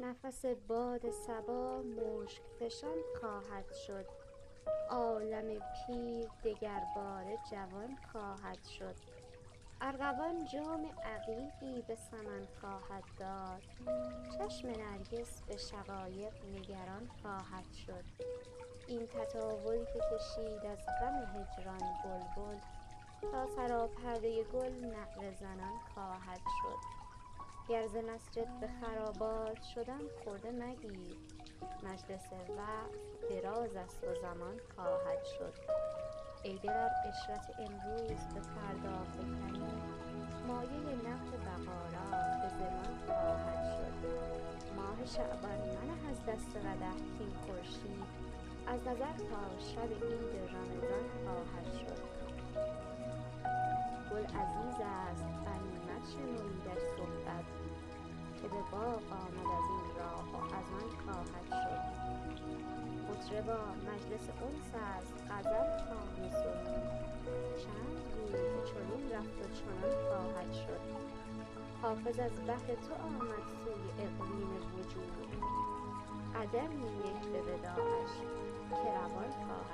نفس باد صبا مشک فشان خواهد شد. عالم پیر دگرباره جوان خواهد شد. ارغوان جام عقیقی به سمن خواهد داد. چشم نرگس به شقایق نگران خواهد شد. این تطاول که کشید از غم هجران بلبل تا سراپرده گل نعره زنان خواهد شد. گر ز مسجد به خرابات شدم خرده مگیر. مجلس وقت دراز است و زمان خواهد شد. ای دل ار عشرت امروز به فردا فکنی مایه نقد بقا به ضمان خواهد شد. ماه شعبان منه از دست قدح کاین خورشید. از نظر تا شب عید رمضان خواهد شد. مطربا مجلس انس است غزل خوان و چند گویی که چنین رفت و چنان خواهد شد. حافظ از بهر تو آمد سوی اقلیم وجود. قدمی نه به وداعش که روان خواهد